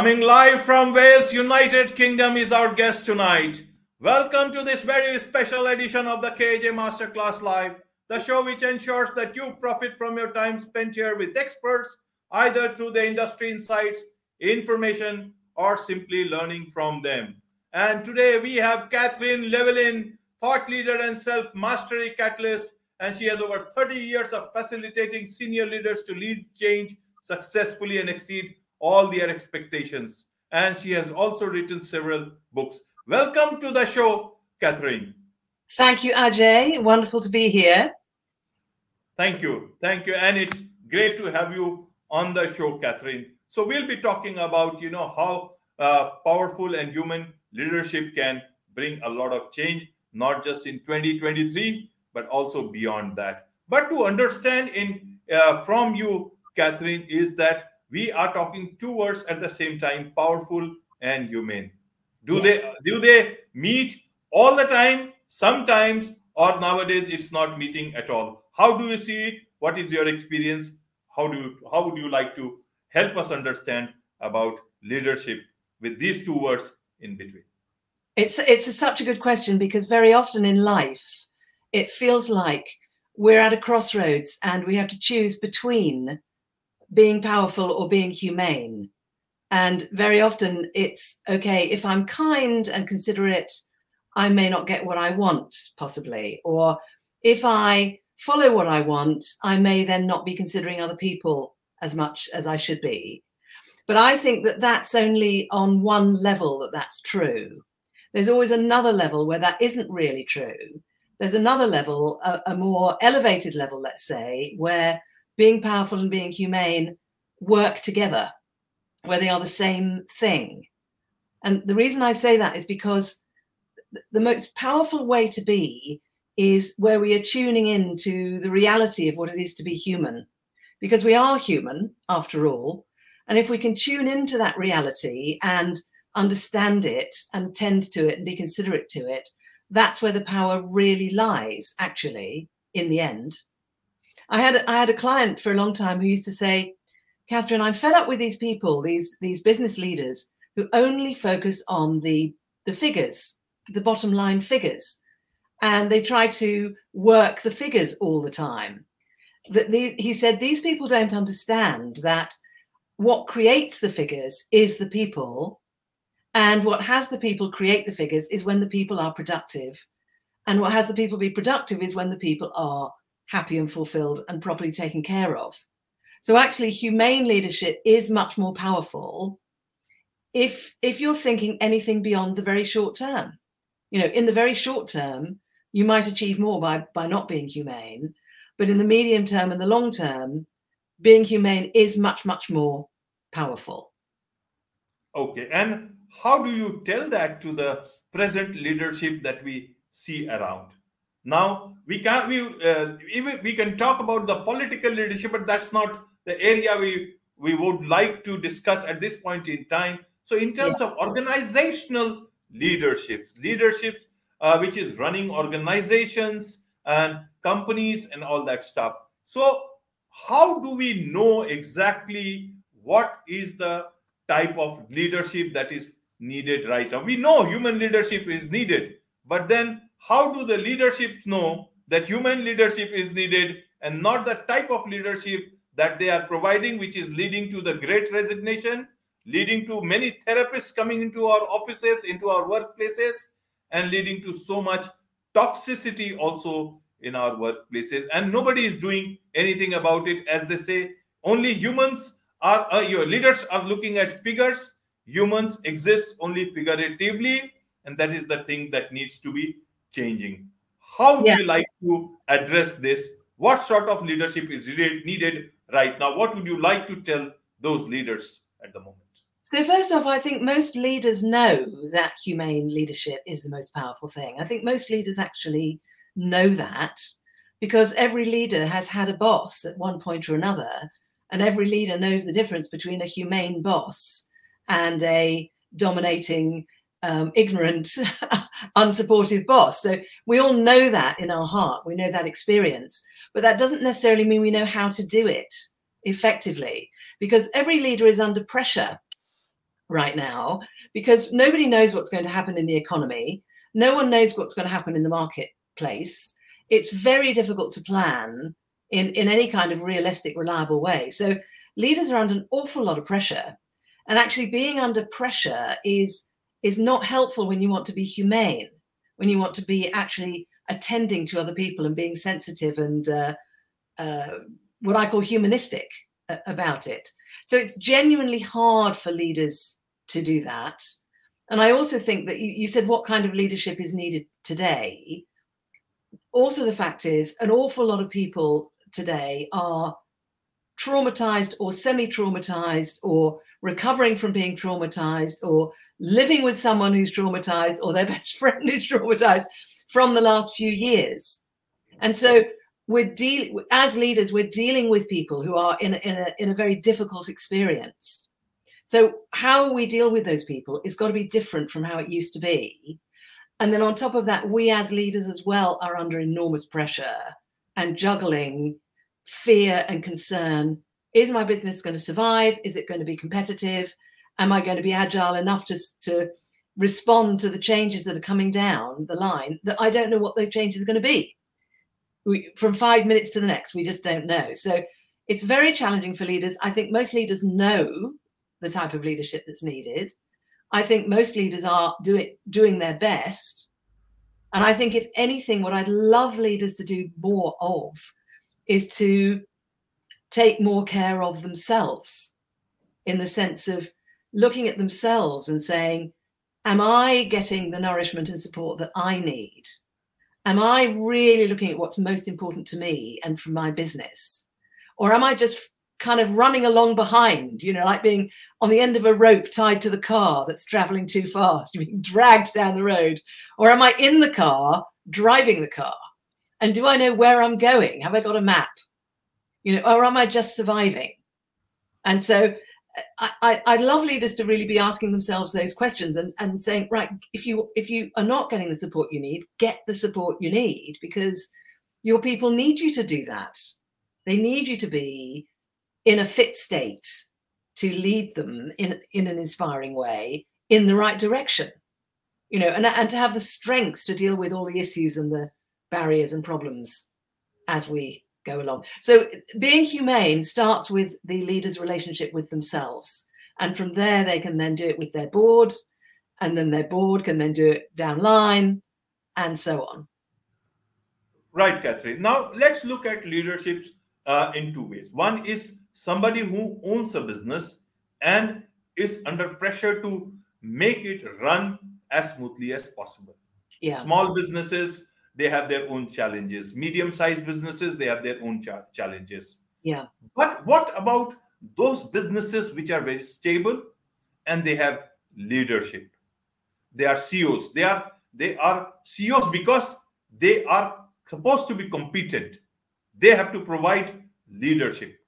Coming live from Wales, United Kingdom is our guest tonight. Welcome to this very special edition of the KJ Masterclass Live, the show which ensures that you profit from your time spent here with experts, either through the industry insights, information, or simply learning from them. And today we have Catherine Llewellyn, thought leader and self mastery catalyst, and she has over 30 years of facilitating senior leaders to lead change successfully and exceed all their expectations. And she has also written several books. Welcome to the show, Catherine. Thank you, Ajay. Wonderful to be here. Thank you. Thank you. And it's great to have you on the show, Catherine. So we'll be talking about, you know, how uh, powerful and human leadership can bring a lot of change, not just in 2023, but also beyond that. But to understand in uh, from you, Catherine, is that we are talking two words at the same time: powerful and humane. Do yes. they do they meet all the time? Sometimes, or nowadays, it's not meeting at all. How do you see it? What is your experience? How do you, how would you like to help us understand about leadership with these two words in between? It's it's a, such a good question because very often in life it feels like we're at a crossroads and we have to choose between being powerful or being humane. And very often it's okay if I'm kind and considerate, I may not get what I want, possibly. Or if I follow what I want, I may then not be considering other people as much as I should be. But I think that that's only on one level that that's true. There's always another level where that isn't really true. There's another level, a, a more elevated level, let's say, where being powerful and being humane work together, where they are the same thing. And the reason I say that is because the most powerful way to be is where we are tuning in to the reality of what it is to be human because we are human after all. And if we can tune into that reality and understand it and tend to it and be considerate to it, that's where the power really lies, actually, in the end. I had I had a client for a long time who used to say, Catherine, I'm fed up with these people, these these business leaders who only focus on the the figures, the bottom line figures, and they try to work the figures all the time. That he said these people don't understand that what creates the figures is the people and what has the people create the figures is when the people are productive. And what has the people be productive is when the people are happy and fulfilled and properly taken care of so actually humane leadership is much more powerful if if you're thinking anything beyond the very short term you know in the very short term you might achieve more by by not being humane but in the medium term and the long term, being humane is much, much more powerful. Okay. And how do you tell that to the present leadership that we see around? Now we can we uh, even we can talk about the political leadership, but that's not the area we we would like to discuss at this point in time. So in terms yeah. of organizational leaderships, leadership uh, which is running organizations and companies and all that stuff. So, how do we know exactly what is the type of leadership that is needed right now? We know human leadership is needed, but then how do the leaderships know that human leadership is needed and not the type of leadership that they are providing, which is leading to the great resignation, leading to many therapists coming into our offices, into our workplaces, and leading to so much toxicity also in our workplaces? And nobody is doing anything about it. As they say only humans are uh, your leaders are looking at figures. Humans exist only figuratively and that is the thing that needs to be changing. How would yeah. you like to address this? What sort of leadership is needed right now? What would you like to tell those leaders at the moment? So first off i think most leaders know that humane leadership is the most powerful thing. I think most leaders actually know that because every leader has had a boss at one point or another, and every leader knows the difference between a humane boss and a dominating, um, ignorant, unsupportive boss. So we all know that in our heart, we know that experience, but that doesn't necessarily mean we know how to do it effectively because every leader is under pressure right now because nobody knows what's going to happen in the economy. No one knows what's going to happen in the marketplace. It's very difficult to plan in, in any kind of realistic, reliable way. So leaders are under an awful lot of pressure. And actually being under pressure is is not helpful when you want to be humane, when you want to be actually attending to other people and being sensitive and uh, uh, what I call humanistic about it. So it's genuinely hard for leaders to do that. And I also think that you, you said what kind of leadership is needed today. Also, the fact is, an awful lot of people today are traumatized or semi traumatized or recovering from being traumatized or living with someone who's traumatized or their best friend is traumatized from the last few years. And so we're dealing as leaders, we're dealing with people who are in a, in a, in a very difficult experience. So how we deal with those people is got to be different from how it used to be. And then on top of that, we as leaders as well are under enormous pressure and juggling fear and concern. Is my business going to survive? Is it going to be competitive? Am I going to be agile enough to, to respond to the changes that are coming down the line that I don't know what those changes are going to be? We, from five minutes to the next, we just don't know. So it's very challenging for leaders. I think most leaders know the type of leadership that's needed. I think most leaders are doing doing their best. And I think if anything, what I'd love leaders to do more of is to take more care of themselves in the sense of looking at themselves and saying, Am I getting the nourishment and support that I need? Am I really looking at what's most important to me and for my business? Or am I just kind of running along behind, you know, like being on the end of a rope tied to the car that's traveling too fast, being dragged down the road? Or am I in the car driving the car? And do I know where I'm going? Have I got a map? You know, or am I just surviving? And so I, I, love leaders to really be asking themselves those questions and, and saying, right, if you if you are not getting the support you need, get the support you need because your people need you to do that. They need you to be in a fit state to lead them in, in an inspiring way in the right direction you know and, and to have the strength to deal with all the issues and the barriers and problems as we go along. So being humane starts with the leader's relationship with themselves. And from there they can then do it with their board and then their board can then do it down line and so on. Right catherine. Now let's look at leadership uh, in two ways. One is somebody who owns a business and is under pressure to make it run as smoothly as possible. Yeah. Small businesses, they have their own challenges. Medium sized businesses, they have their own cha- challenges. Yeah. But what about those businesses which are very stable and they have leadership? They are CEOs. They are they are CEOs because they are supposed to be competent. They have to provide leadership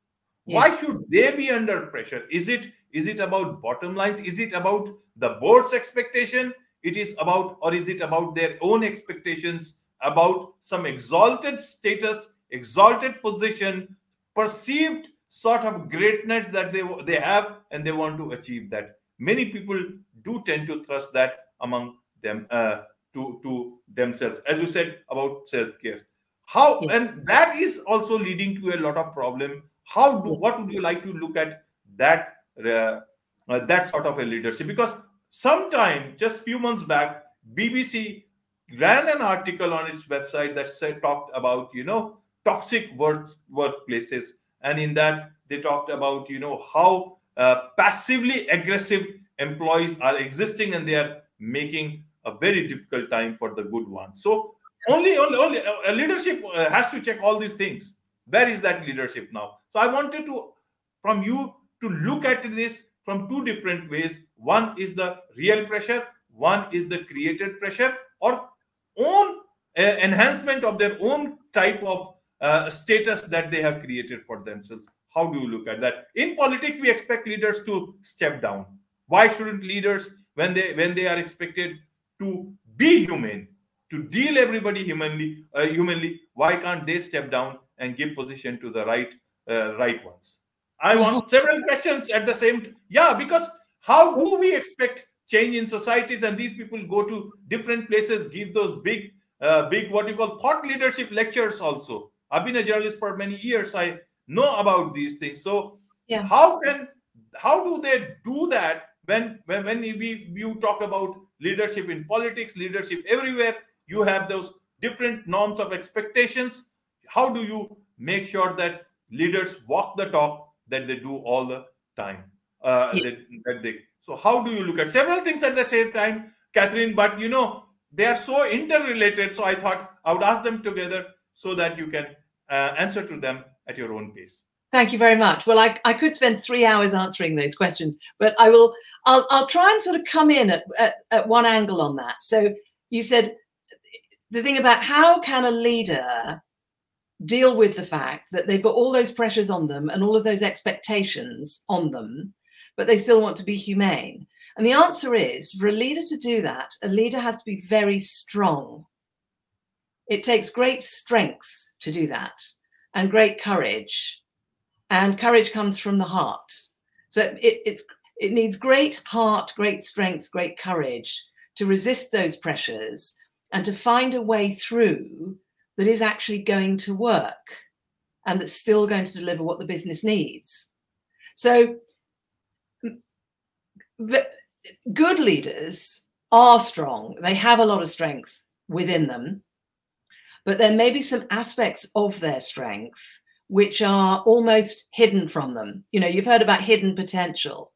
yeah. why should they be under pressure is it is it about bottom lines is it about the board's expectation it is about or is it about their own expectations about some exalted status exalted position perceived sort of greatness that they they have and they want to achieve that. Many people do tend to thrust that among them uh, to to themselves. As you said about self care how yeah. and that is also leading to a lot of problem. How do what would you like to look at that uh, uh, that sort of a leadership? Because sometime just few months back bbc ran an article on its website that said talked about you know toxic work workplaces. And in that they talked about you know how uh, passively aggressive employees are existing and they are making a very difficult time for the good ones. So only only, only uh, leadership uh, has to check all these things. Where is that leadership now? So i wanted to from you to look at this from two different ways. One is the real pressure one is the created pressure or own uh, enhancement of their own type of uh, status that they have created for themselves. How do you look at that? In politics we expect leaders to step down. Why shouldn't leaders when they when they are expected to be human to deal everybody humanly uh, humanly why can't they step down and give position to the right uh, right ones? I want several questions at the same t- yeah because how do we expect change in societies and these people go to different places give those big uh, big what you call thought leadership lectures also i've been a journalist for many years i know about these things so yeah. how can how do they do that when when, when we you talk about leadership in politics leadership everywhere you have those different norms of expectations how do you make sure that leaders walk the talk that they do all the time uh, yeah. that, that they so how do you look at several things at the same time catherine but you know they are so interrelated so i thought i would ask them together so that you can uh, answer to them at your own pace. Thank you very much. Well I, I could spend three hours answering those questions but i will i'll, I'll try and sort of come in at, at, at one angle on that. So you said the thing about how can a leader deal with the fact that they've got all those pressures on them and all of those expectations on them, but they still want to be humane? And the answer is for a leader to do that, a leader has to be very strong. It takes great strength to do that and great courage. And courage comes from the heart. So it, it needs great heart, great strength, great courage to resist those pressures and to find a way through that is actually going to work and that's still going to deliver what the business needs. So, good leaders are strong, they have a lot of strength within them, but there may be some aspects of their strength which are almost hidden from them. You know, you've heard about hidden potential.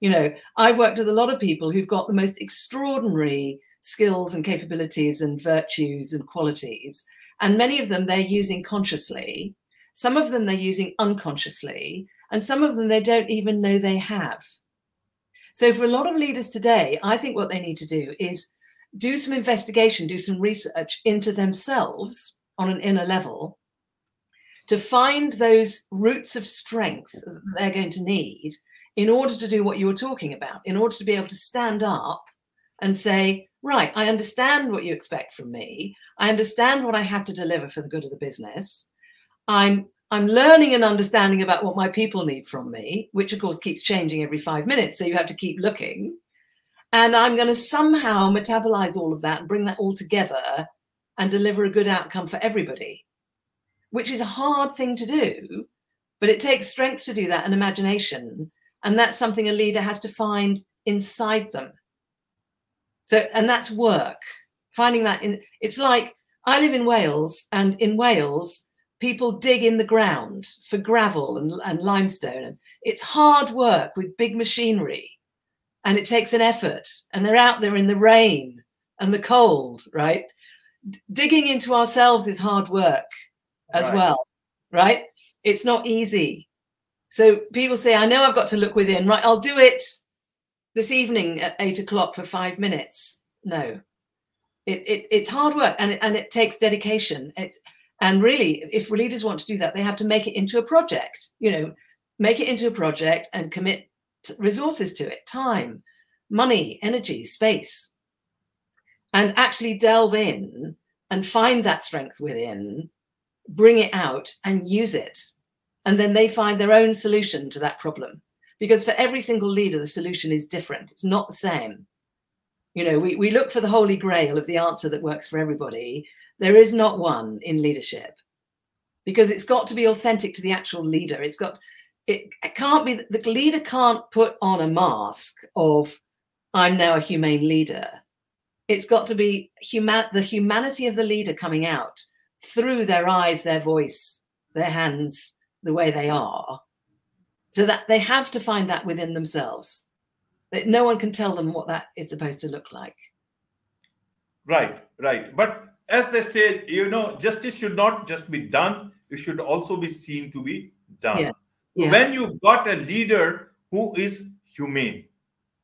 You know, I've worked with a lot of people who've got the most extraordinary skills and capabilities and virtues and qualities. And many of them they're using consciously. Some of them they're using unconsciously. And some of them they don't even know they have. So, for a lot of leaders today, I think what they need to do is do some investigation, do some research into themselves on an inner level to find those roots of strength that they're going to need in order to do what you were talking about, in order to be able to stand up and say, right, I understand what you expect from me. I understand what I have to deliver for the good of the business. I'm I'm learning and understanding about what my people need from me, which of course keeps changing every five minutes. So you have to keep looking. And I'm going to somehow metabolize all of that and bring that all together and deliver a good outcome for everybody, which is a hard thing to do, but it takes strength to do that and imagination. And that's something a leader has to find inside them. So, and that's work. Finding that in, it's like I live in Wales, and in Wales, people dig in the ground for gravel and, and limestone. And it's hard work with big machinery, and it takes an effort. And they're out there in the rain and the cold, right? D- digging into ourselves is hard work as right. well, right? It's not easy. So people say, I know I've got to look within, right? I'll do it this evening at eight o'clock for five minutes. No, it, it it's hard work and it, and it takes dedication. It's and really, if leaders want to do that, they have to make it into a project. You know, make it into a project and commit resources to it, time, money, energy, space, and actually delve in and find that strength within, bring it out and use it. And then they find their own solution to that problem because for every single leader, the solution is different. It's not the same. You know, we, we look for the holy grail of the answer that works for everybody. There is not one in leadership because it's got to be authentic to the actual leader. It's got, it, it can't be, the leader can't put on a mask of, I'm now a humane leader. It's got to be human, the humanity of the leader coming out through their eyes, their voice, their hands, the way they are so that they have to find that within themselves. That no one can tell them what that is supposed to look like. Right, right. But as they say, you know, justice should not just be done, it should also be seen to be done. Yeah. Yeah. When you've got a leader who is humane,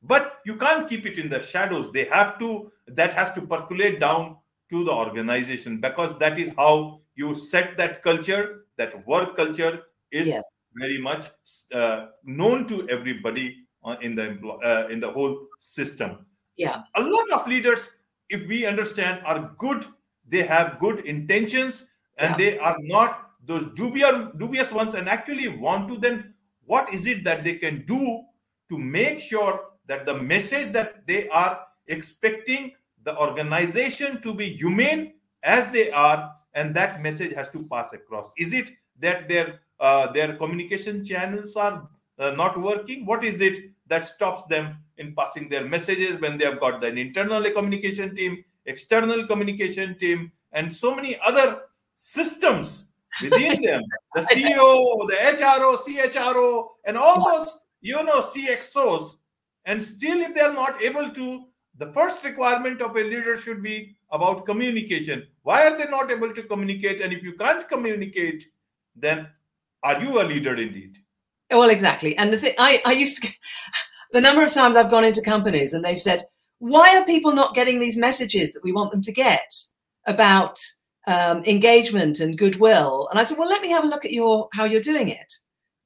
but you can't keep it in the shadows. They have to, that has to percolate down to the organization because that is how you set that culture, that work culture is yes very much uh, known to everybody in the uh, in the whole system. Yeah, a lot of leaders, if we understand, are good. They have good intentions, and yeah. they are not those dubious dubious ones, and actually want to then what is it that they can do to make sure that the message that they are expecting the organization to be humane as they are and that message has to pass across is it that their uh, their communication channels are uh, not working what is it that stops them in passing their messages when they have got an internal communication team external communication team and so many other systems within them. The ceo the hro chro and all those you know cxos and still if they are not able to the first requirement of a leader should be about communication. Why are they not able to communicate? And if you can't communicate then are you a leader indeed? Well exactly. And the thing i i used to the number of times i've gone into companies and they've said why are people not getting these messages that we want them to get about um, engagement and goodwill and i said well let me have a look at your how you're doing it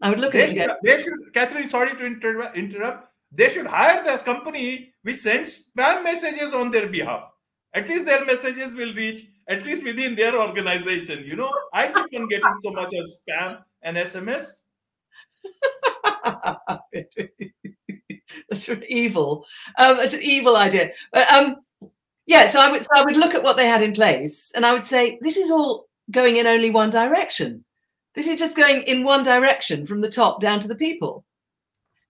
i would look they at should, it go, they should catherine sorry to inter- interrupt they should hire this company which sends spam messages on their behalf. At least their messages will reach at least within their organization. You know, I keep on getting so much of spam and SMS. That's evil. Um, that's an evil idea. But um, yeah, so I would so I would look at what they had in place, and I would say this is all going in only one direction. This is just going in one direction from the top down to the people.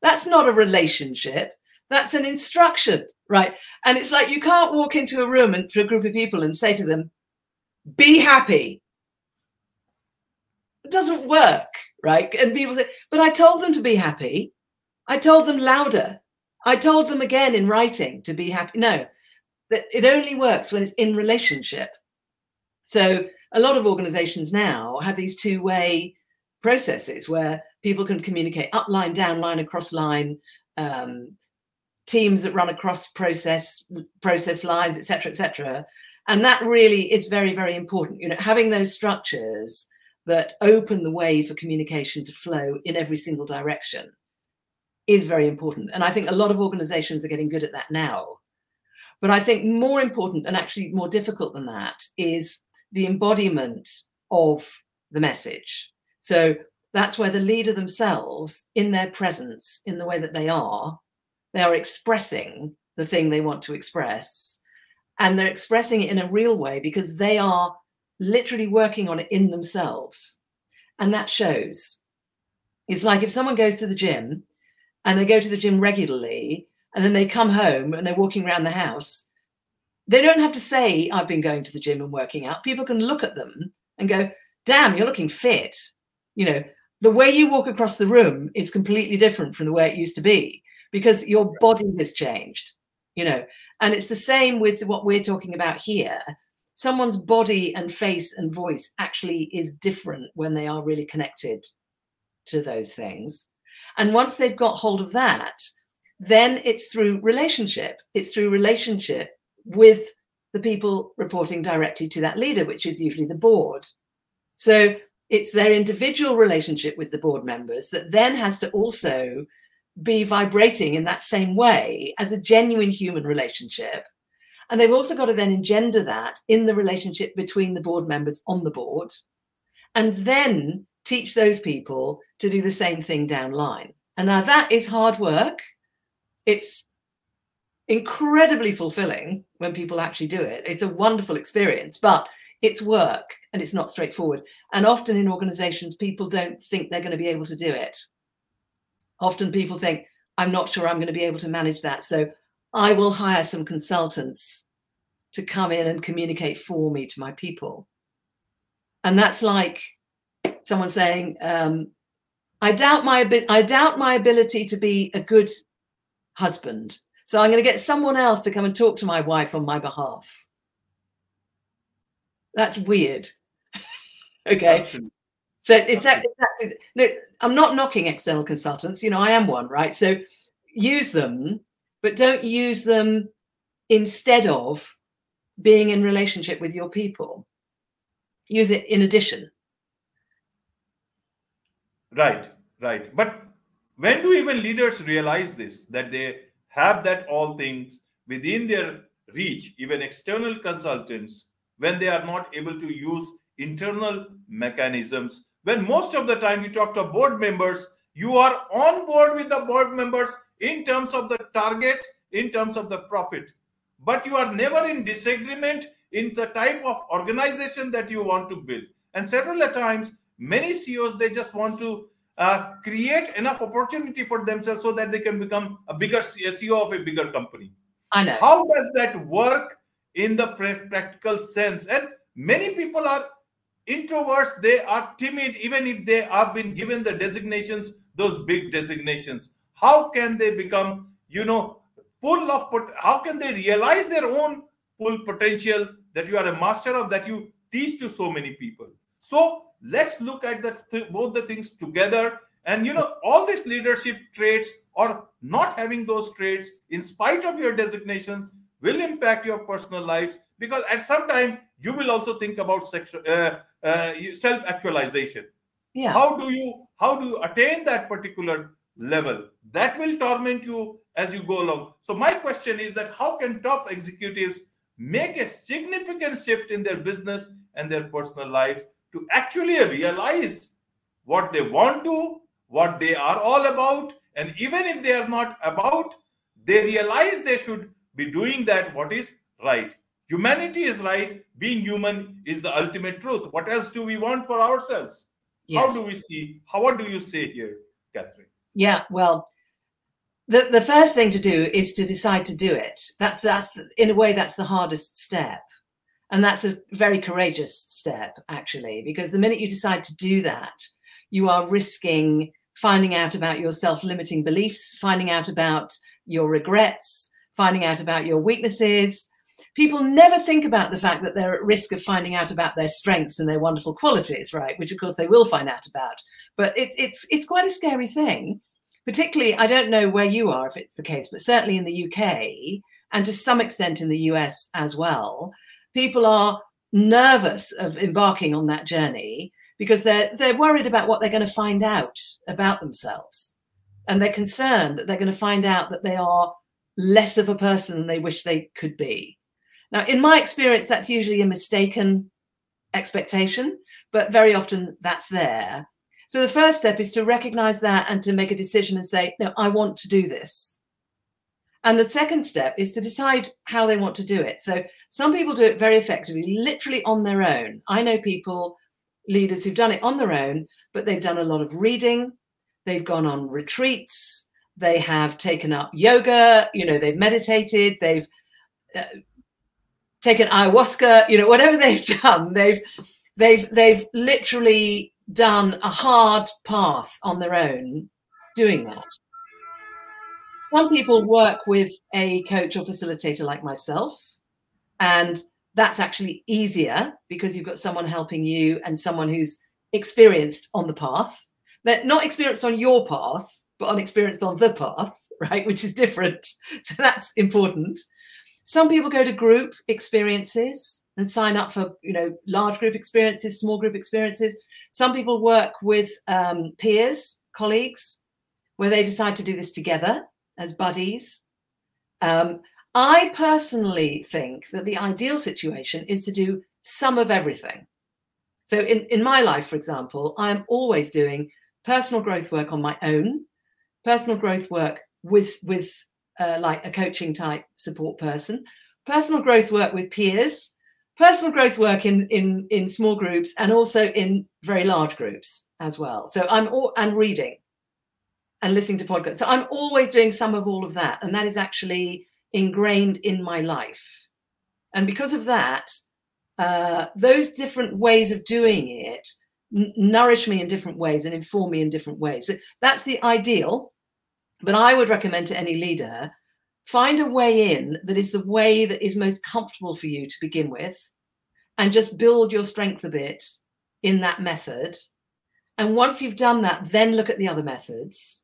That's not a relationship. That's an instruction, right? And it's like you can't walk into a room and for a group of people and say to them, be happy. It doesn't work, right? And people say, but I told them to be happy. I told them louder. I told them again in writing to be happy. No, that it only works when it's in relationship. So a lot of organizations now have these two-way processes where people can communicate up line, down line, across line, um, teams that run across process process lines, etc., etc. And that really is very, very important. You know, having those structures that open the way for communication to flow in every single direction is very important. And I think a lot of organizations are getting good at that now. But I think more important and actually more difficult than that is the embodiment of the message. So that's where the leader themselves, in their presence, in the way that they are, they are expressing the thing they want to express. And they're expressing it in a real way because they are literally working on it in themselves. And that shows. It's like if someone goes to the gym and they go to the gym regularly and then they come home and they're walking around the house, they don't have to say, I've been going to the gym and working out. People can look at them and go, damn, you're looking fit. You know, the way you walk across the room is completely different from the way it used to be because your body has changed you know. And it's the same with what we're talking about here. Someone's body and face and voice actually is different when they are really connected to those things and once they've got hold of that then it's through relationship it's through relationship with the people reporting directly to that leader which is usually the board so it's their individual relationship with the board members that then has to also be vibrating in that same way as a genuine human relationship. And they've also got to then engender that in the relationship between the board members on the board, and then teach those people to do the same thing down line. And now that is hard work. It's incredibly fulfilling when people actually do it. It's a wonderful experience, but it's work and it's not straightforward. And often in organizations, people don't think they're going to be able to do it. Often people think, I'm not sure I'm going to be able to manage that. So I will hire some consultants to come in and communicate for me to my people. And that's like someone saying, um, I doubt my I doubt my ability to be a good husband. So I'm going to get someone else to come and talk to my wife on my behalf. That's weird. okay. Absolutely. So it's exactly, no, I'm not knocking external consultants, you know, I am one, right? So use them, but don't use them instead of being in relationship with your people. Use it in addition. Right, right. But when do even leaders realize this that they have that all things within their reach, even external consultants when they are not able to use internal mechanisms. When most of the time you talk to board members, you are on board with the board members in terms of the targets, in terms of the profit. But you are never in disagreement in the type of organization that you want to build. And several times, many CEOs they just want to uh, create enough opportunity for themselves so that they can become a bigger CEO of a bigger company. I know. How does that work in the practical sense? And many people are introverts, they are timid, even if they have been given the designations, those big designations. How can they become, you know, full of, how can they realize their own full potential that you are a master of, that you teach to so many people? So let's look at the th- both the things together. And you know all these leadership traits or not having those traits in spite of your designations will impact your personal life because at some time you will also think about sexual uh, uh, self actualization yeah. How do you how do you attain that particular level? That will torment you as you go along. So my question is that how can top executives make a significant shift in their business and their personal life to actually realize what they want to, what they are all about. And even if they are not about, they realize they should be doing that, what is right. Humanity is right. Being human is the ultimate truth. What else do we want for ourselves? Yes. How do we see? How what do you say here, Catherine? Yeah, well, the, the first thing to do is to decide to do it. That's that's in a way that's the hardest step and that's a very courageous step, actually, because the minute you decide to do that, you are risking finding out about your self limiting beliefs, finding out about your regrets, finding out about your weaknesses. People never think about the fact that they're at risk of finding out about their strengths and their wonderful qualities, right? Which, of course, they will find out about. But it's it's it's quite a scary thing. Particularly, I don't know where you are if it's the case, but certainly in the UK and to some extent in the US as well, people are nervous of embarking on that journey because they're they're worried about what they're going to find out about themselves. And they're concerned that they're going to find out that they are less of a person than they wish they could be. Now in my experience that's usually a mistaken expectation but very often that's there. So the first step is to recognize that and to make a decision and say no i want to do this and the second step is to decide how they want to do it so some people do it very effectively, literally on their own. I know people, leaders who've done it on their own, but they've done a lot of reading, they've gone on retreats, they have taken up yoga, you know, they've meditated, they've uh, taken ayahuasca, you know, whatever they've done, they've they've they've literally done a hard path on their own doing that. Some people work with a coach or facilitator like myself and that's actually easier because you've got someone helping you and someone who's experienced on the path. They're not experienced on your path, but unexperienced on the path, right? Which is different. So that's important. Some people go to group experiences and sign up for, you know, large group experiences, small group experiences. Some people work with um, peers, colleagues, where they decide to do this together as buddies. Um, I personally think that the ideal situation is to do some of everything. So, in, in my life, for example, I'm always doing personal growth work on my own, personal growth work with, with uh, like a coaching type support person, personal growth work with peers, personal growth work in, in, in small groups, and also in very large groups as well. So, I'm all, and reading and listening to podcasts. So, I'm always doing some of all of that. And that is actually ingrained in my life. And because of that, uh, those different ways of doing it n- nourish me in different ways and inform me in different ways. So that's the ideal. But I would recommend to any leader find a way in that is the way that is most comfortable for you to begin with, and just build your strength a bit in that method. And once you've done that, then look at the other methods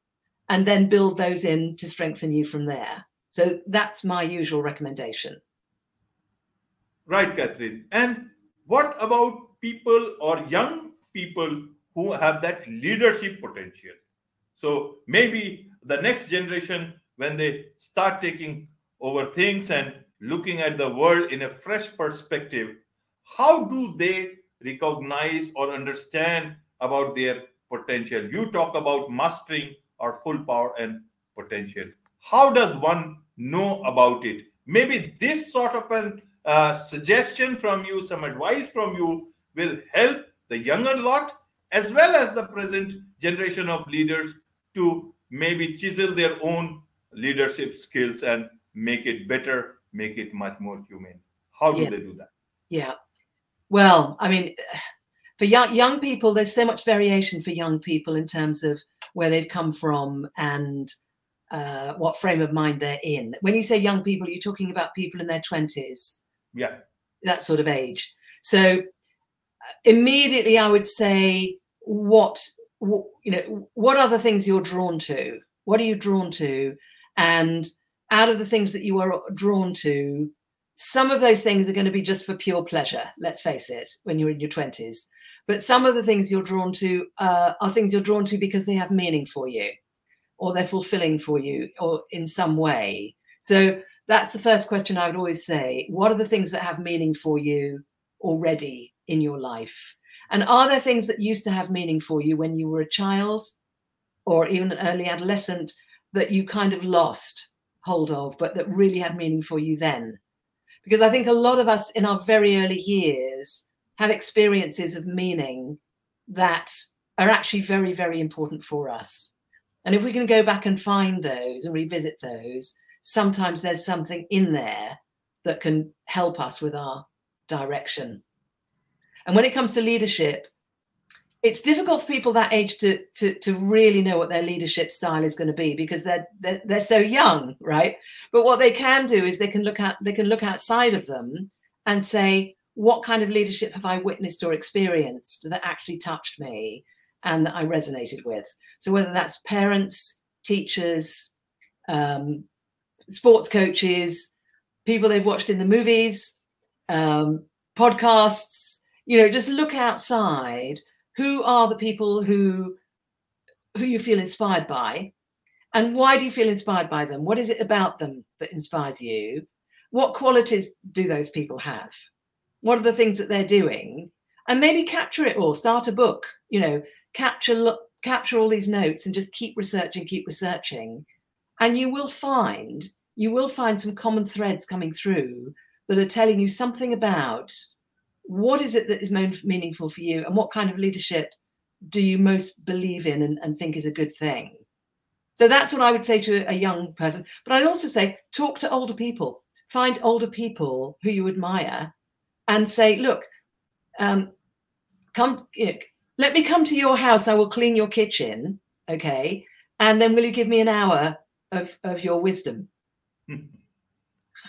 and then build those in to strengthen you from there. So that's my usual recommendation. Right, Catherine. And what about people or young people who have that leadership potential? So maybe the next generation, when they start taking over things and looking at the world in a fresh perspective, how do they recognize or understand about their potential? You talk about mastering our full power and potential. how does one know about it? Maybe this sort of an uh, suggestion from you, some advice from you will help the younger lot as well as the present generation of leaders to maybe chisel their own leadership skills and make it better, make it much more humane. How do Yeah. they do that? Yeah. Well, I mean, for young young people, there's so much variation for young people in terms of where they've come from and uh, what frame of mind they're in. When you say young people, you're talking about people in their twenties, Yeah. that sort of age. So uh, immediately, I would say, what wh- you know, what are the things you're drawn to? What are you drawn to? And out of the things that you are drawn to, some of those things are going to be just for pure pleasure let's face it when you're in your 20s but some of the things you're drawn to uh, are things you're drawn to because they have meaning for you or they're fulfilling for you or in some way. So that's the first question i would always say. What are the things that have meaning for you already in your life? And are there things that used to have meaning for you when you were a child or even an early adolescent that you kind of lost hold of but that really had meaning for you then? Because I think a lot of us in our very early years have experiences of meaning that are actually very, very important for us. And if we can go back and find those and revisit those, sometimes there's something in there that can help us with our direction. And when it comes to leadership, it's difficult for people that age to, to, to really know what their leadership style is going to be because they're, they're, they're so young, right? But what they can do is they can look at they can look outside of them and say, what kind of leadership have I witnessed or experienced that actually touched me and that I resonated with? So whether that's parents, teachers, um, sports coaches, people they've watched in the movies, um, podcasts, you know, just look outside. Who are the people who who you feel inspired by and why do you feel inspired by them? What is it about them that inspires you? What qualities do those people have? What are the things that they're doing? And maybe capture it all, start a book, you know, capture lo- capture all these notes and just keep researching, keep researching. And you will find you will find some common threads coming through that are telling you something about what is it that is most meaningful for you and what kind of leadership do you most believe in and, and think is a good thing. So that's what I would say to a young person. But I'd also say talk to older people. Find older people who you admire and say, look, um, come, you know, let me come to your house. I will clean your kitchen. Okay. And then will you give me an hour of, of your wisdom?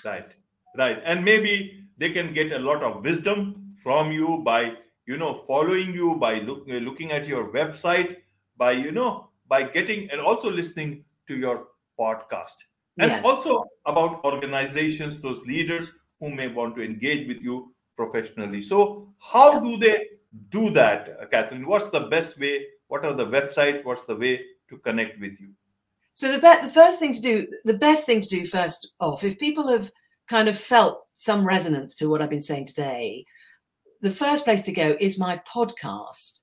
right right and maybe they can get a lot of wisdom from you by you know following you by look, uh, looking at your website by you know by getting and also listening to your podcast and Yes. also about organizations those leaders who may want to engage with you professionally so how do they do that catherine what's the best way what are the websites what's the way to connect with you So the be- the first thing to do, the best thing to do first off, if people have kind of felt some resonance to what I've been saying today, the first place to go is my podcast,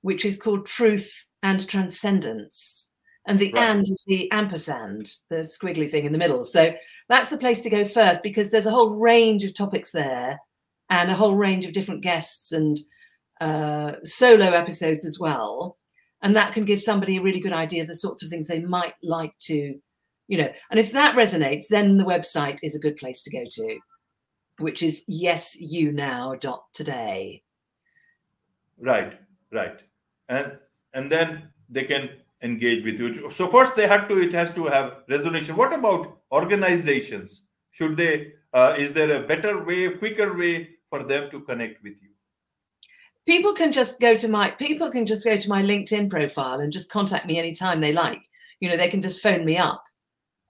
which is called Truth and Transcendence. And the Right. and is the ampersand, the squiggly thing in the middle. So that's the place to go first because there's a whole range of topics there and a whole range of different guests and uh, solo episodes as well. And that can give somebody a really good idea of the sorts of things they might like to you know. And if that resonates then the website is a good place to go to which is yesyounow.today right right. And and then they can engage with you. So first they have to it has to have resolution. What about organizations? Should they uh, is there a better way quicker way for them to connect with you. People can just go to my people can just go to my linkedin profile and just contact me anytime they like. You know they can just phone me up.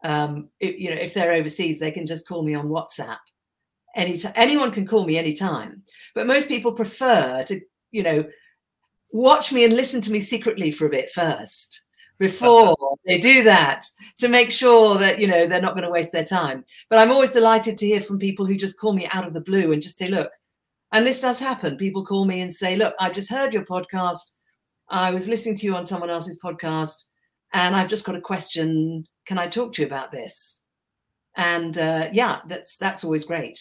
Um you know if they're overseas they can just call me on whatsapp. Anytime anyone can call me anytime. But most people prefer to you know watch me and listen to me secretly for a bit first before they do that to make sure that you know they're not going to waste their time but i'm always delighted to hear from people who just call me out of the blue and just say look and this does happen people call me and say look i just heard your podcast i was listening to you on someone else's podcast and i've just got a question can I talk to you about this? And uh, yeah, that's that's always great.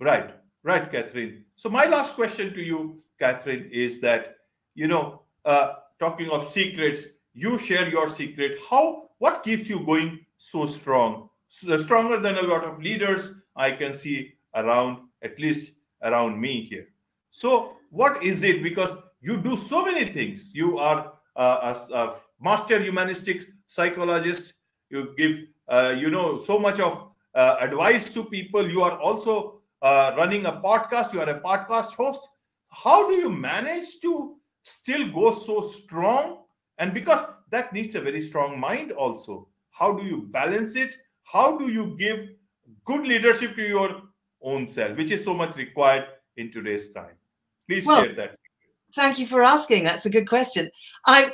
Right, right, Catherine. So my last question to you, Catherine, is that you know, uh, talking of secrets, you share your secret. How? What keeps you going so strong? So, stronger than a lot of leaders I can see around, at least around me here. So, what is it? Because you do so many things. You are uh, a, a, master humanistic psychologist. You give, uh, you know, so much of uh, advice to people. You are also uh, running a podcast. You are a podcast host. How do you manage to still go so strong? And because that needs a very strong mind also. How do you balance it? How do you give good leadership to your own self, which is so much required in today's time? Please well, share that. Thank you for asking. That's a good question. I,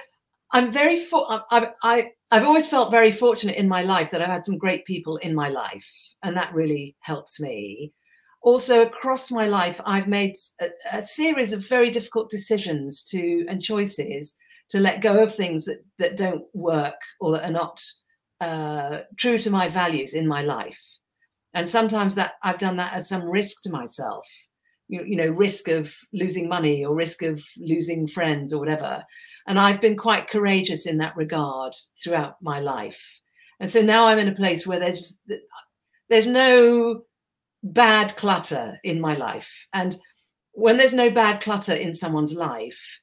I'm very. For, I, I, I've always felt very fortunate in my life that I've had some great people in my life, and that really helps me. Also, across my life, I've made a, a series of very difficult decisions to and choices to let go of things that that don't work or that are not uh, true to my values in my life. And sometimes that I've done that at some risk to myself. You, you know risk of losing money or risk of losing friends or whatever. And i've been quite courageous in that regard throughout my life. And so now i'm in a place where there's there's no bad clutter in my life and when there's no bad clutter in someone's life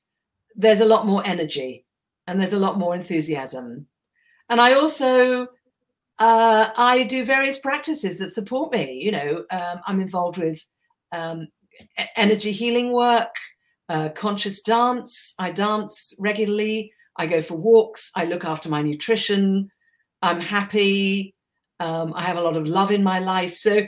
there's a lot more energy and there's a lot more enthusiasm and i also uh, i do various practices that support me you know um, i'm involved with um, energy healing work, uh, conscious dance. I dance regularly. I go for walks. I look after my nutrition. I'm happy. Um, I have a lot of love in my life. So,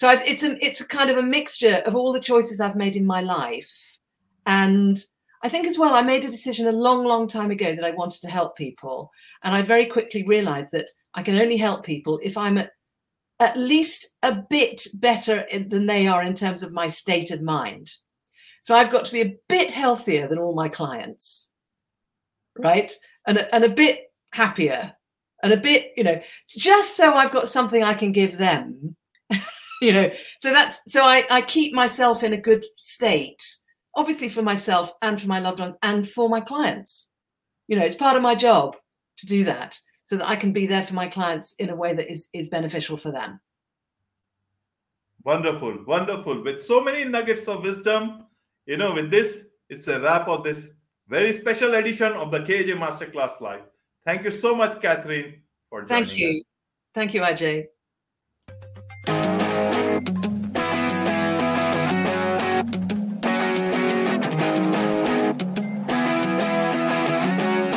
so I've, it's a it's a kind of a mixture of all the choices I've made in my life, and I think as well I made a decision a long, long time ago that I wanted to help people, and I very quickly realised that I can only help people if I'm at at least a bit better than they are in terms of my state of mind. So I've got to be a bit healthier than all my clients, right? And, and a bit happier and a bit, you know, just so I've got something I can give them, you know. So that's so I, I keep myself in a good state, obviously for myself and for my loved ones and for my clients. You know, it's part of my job to do that so that I can be there for my clients in a way that is, is beneficial for them. Wonderful, wonderful. With so many nuggets of wisdom, you know, with this, it's a wrap of this very special edition of the KJ Masterclass Live. Thank you so much, Catherine, for joining Thank you. Us. Thank you, Ajay.